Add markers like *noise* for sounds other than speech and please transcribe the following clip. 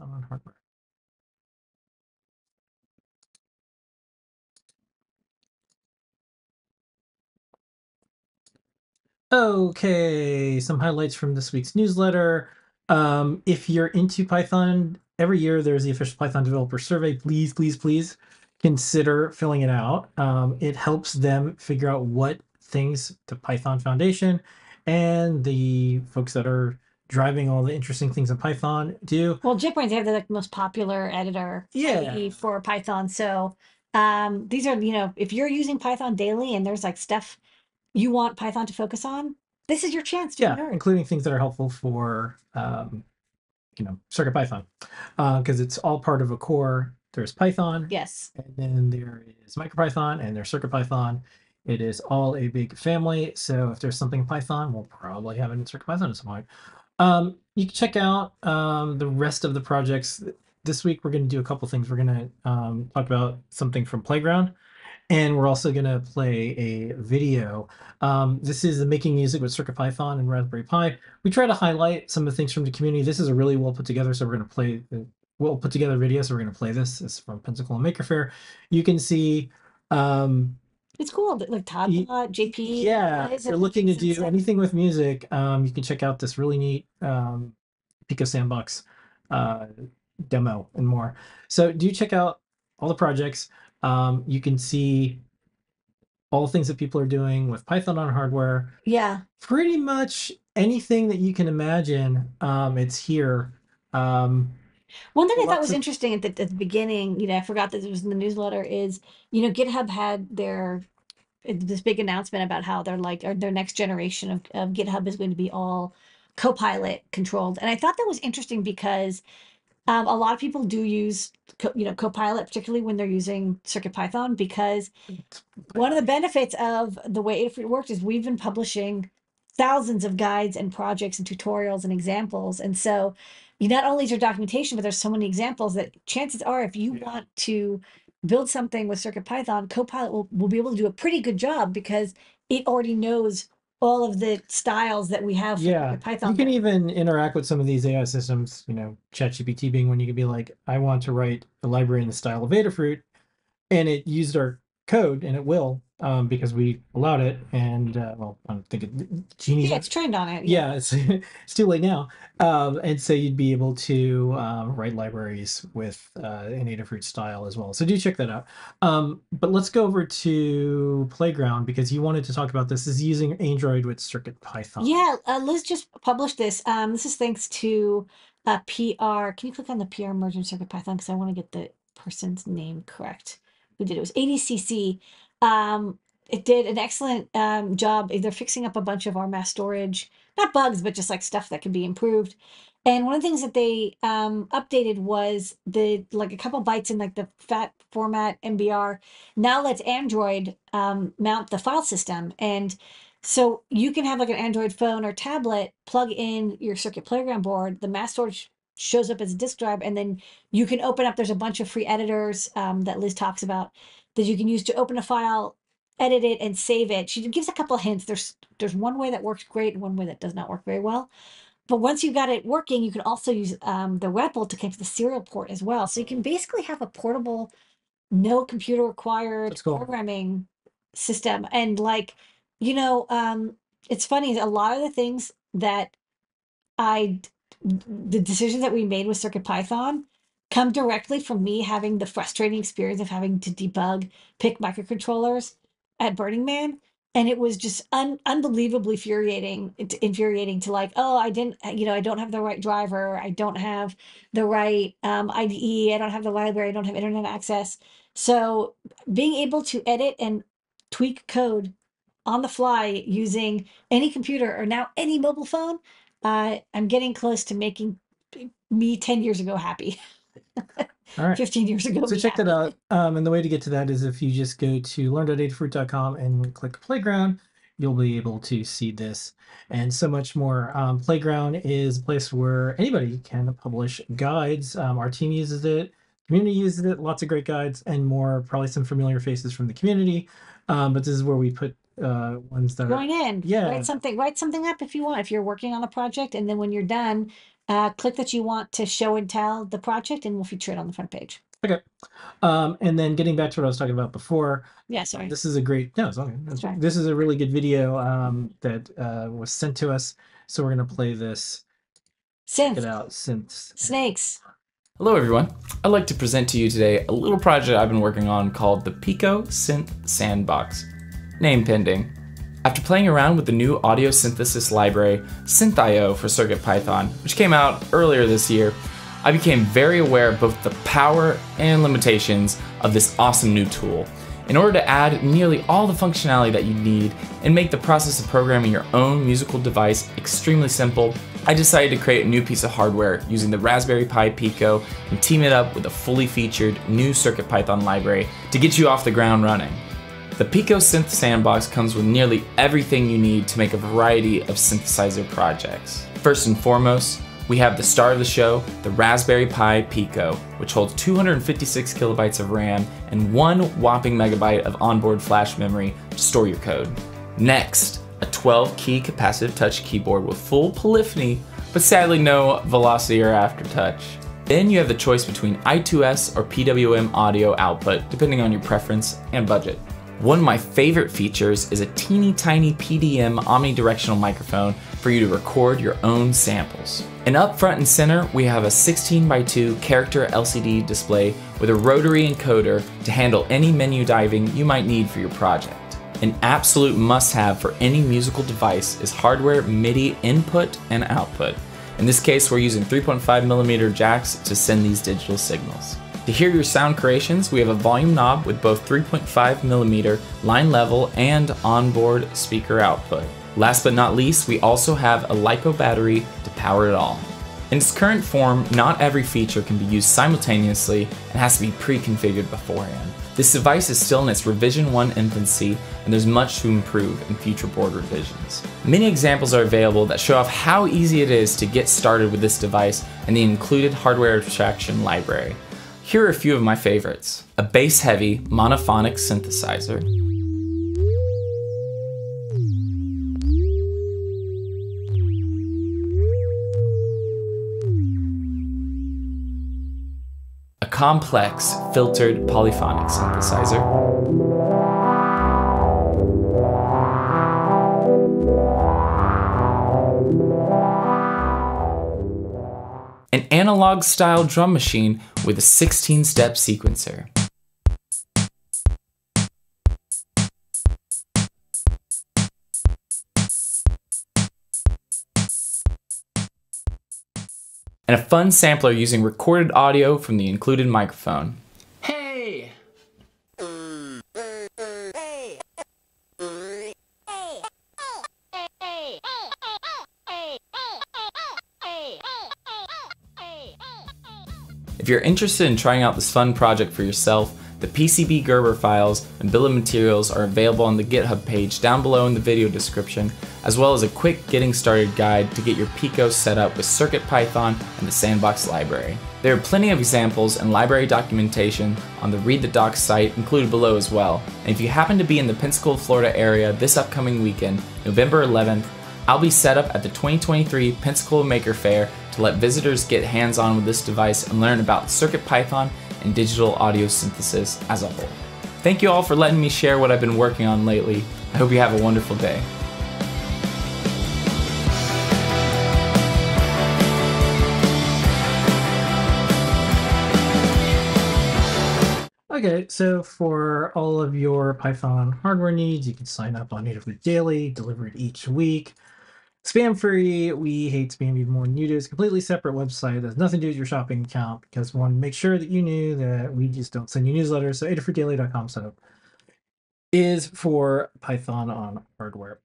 On hardware. Okay, some highlights from this week's newsletter. Um, if you're into Python, every year there's the official Python developer survey. Please, please, please consider filling it out. Um, it helps them figure out what things the Python Foundation and the folks that are driving all the interesting things in Python do. Well, JetBrains, they have the like, most popular editor Yeah. IDE for Python. So um, these are, you know, if you're using Python daily and there's like stuff you want Python to focus on, this is your chance to Yeah, learn. including things that are helpful for um, you know Circuit Python, because it's all part of a core. There's Python, Yes. and then there is MicroPython, and there's CircuitPython. It is all a big family. So if there's something Python, we'll probably have it in CircuitPython at some point. Um, you can check out um, the rest of the projects. This week we're going to do a couple things. We're going to um, talk about something from Playground, and we're also going to play a video. Um, this is the making music with CircuitPython and Raspberry Pi. We try to highlight some of the things from the community. This is a really well put together, so we're going to play the well put together video. So we're going to play this. It's from Pensacola Maker Faire. You can see. Um, It's cool. Like Todd, Ye- uh, JP. yeah, guys if you're looking to do anything with music, um, you can check out this really neat um, Pico Sandbox uh, demo and more. So do check out all the projects. Um, you can see all the things that people are doing with Python on hardware. Yeah. Pretty much anything that you can imagine, um, it's here. Um, One thing I thought Lots was of- interesting at the, at the beginning, you know, I forgot that it was in the newsletter, is, you know, GitHub had their uh, this big announcement about how they're like, or their next generation of, of GitHub is going to be all Copilot controlled. And I thought that was interesting because um, a lot of people do use, Co- you know, Copilot, particularly when they're using CircuitPython, because one of the benefits of the way it works is we've been publishing thousands of guides and projects and tutorials and examples. And so you not only is your documentation, but there's so many examples that chances are if you Yeah. want to build something with CircuitPython, Copilot will, will be able to do a pretty good job because it already knows all of the styles that we have for yeah, Python. you can even interact with some of these AI systems. You know, ChatGPT being one. You could be like, I want to write a library in the style of Adafruit, and it used our code, and it will um, because we allowed it. And uh, well, I don't think it. Genie's yeah, it's trained on it. yeah, it's, *laughs* it's too late now. Um, and so you'd be able to um, write libraries with uh, an Adafruit style as well. So do check that out. Um, but let's go over to Playground because you wanted to talk about this. this is using Android with CircuitPython. Yeah, uh, Liz just published this. Um, this is thanks to uh, PR. Can you click on the PR merge circuit Python? Because I want to get the person's name correct. Who did it? It was ADCC. Um, it did an excellent um, job. They're fixing up a bunch of our mass storage, not bugs, but just like stuff that can be improved. And one of the things that they um, updated was the like a couple bytes in like the fat format MBR now lets Android um, mount the file system and so you can have like an Android phone or tablet, plug in your Circuit Playground board, the mass storage shows up as a disk drive, and then you can open up. There's a bunch of free editors um, that Liz talks about that you can use to open a file, edit it, and save it. She gives a couple of hints. There's there's one way that works great and one way that does not work very well. But once you've got it working, you can also use um, the REPL to connect to the serial port as well. So you can basically have a portable, no computer required cool. programming system. And like, you know, um, it's funny, a lot of the things that I, the decisions that we made with CircuitPython come directly from me having the frustrating experience of having to debug PIC microcontrollers at Burning Man. And it was just un- unbelievably infuriating, it- infuriating to like, oh, I didn't, you know, I don't have the right driver, I don't have the right um, IDE, I don't have the library, I don't have internet access. So being able to edit and tweak code on the fly using any computer or now any mobile phone, uh, I'm getting close to making me 10 years ago happy, *laughs* All right. 15 years ago. So check that out. Um, and the way to get to that is if you just go to learn.adafruit.com and click Playground, you'll be able to see this and so much more. Um, Playground is a place where anybody can publish guides. Um, our team uses it, community uses it, lots of great guides and more. Probably some familiar faces from the community. Um, but this is where we put uh, ones that are Join in. Yeah. Write something, write something up if you want, if you're working on a project. And then when you're done, uh, click that you want to show and tell the project, and we'll feature it on the front page. Okay. Um, and then getting back to what I was talking about before, Yeah, sorry. this is a great no, it's okay. That's right. This is a really good video um, that uh, was sent to us. So we're gonna play this. Check it out since snakes. Hello everyone. I'd like to present to you today a little project I've been working on called the Pico Synth Sandbox. Name pending. After playing around with the new audio synthesis library synthio for CircuitPython, which came out earlier this year, I became very aware of both the power and limitations of this awesome new tool. In order to add nearly all the functionality that you need and make the process of programming your own musical device extremely simple, I decided to create a new piece of hardware using the Raspberry Pi Pico and team it up with a fully featured new CircuitPython library to get you off the ground running. The Pico Synth Sandbox comes with nearly everything you need to make a variety of synthesizer projects. First and foremost, we have the star of the show, the Raspberry Pi Pico, which holds 256 kilobytes of RAM and one whopping megabyte of onboard flash memory to store your code. Next, a 12 key capacitive touch keyboard with full polyphony, but sadly no velocity or aftertouch. Then you have the choice between I2S or PWM audio output, depending on your preference and budget. One of my favorite features is a teeny tiny PDM omnidirectional microphone for you to record your own samples. And up front and center, we have a 16 by 2 character LCD display with a rotary encoder to handle any menu diving you might need for your project. An absolute must have for any musical device is hardware MIDI input and output. In this case, we're using 3.5mm jacks to send these digital signals. To hear your sound creations, we have a volume knob with both 3.5mm line level and onboard speaker output. Last but not least, we also have a LiPo battery to power it all. In its current form, not every feature can be used simultaneously and has to be pre-configured beforehand. This device is still in its revision 1 infancy and there's much to improve in future board revisions. Many examples are available that show off how easy it is to get started with this device and the included hardware abstraction library. Here are a few of my favorites. A bass-heavy monophonic synthesizer, a complex filtered polyphonic synthesizer, analog style drum machine with a 16 step sequencer. And a fun sampler using recorded audio from the included microphone. If you're interested in trying out this fun project for yourself, the PCB Gerber files and bill of materials are available on the GitHub page down below in the video description, as well as a quick getting started guide to get your Pico set up with CircuitPython and the Sandbox library. There are plenty of examples and library documentation on the Read the Docs site included below as well. And if you happen to be in the Pensacola, Florida area this upcoming weekend, November 11th, I'll be set up at the 2023 Pensacola Maker Faire to let visitors get hands-on with this device and learn about CircuitPython and digital audio synthesis as a whole. Thank you all for letting me share what I've been working on lately. I hope you have a wonderful day. Okay, so for all of your Python hardware needs, you can sign up on Adafruit Daily, delivered each week. Spam free. We hate spam even more than you do. It's a completely separate website. that has nothing to do with your shopping account because we want to make sure that you knew that we just don't send you newsletters. So adafruitdaily.com setup is for Python on hardware.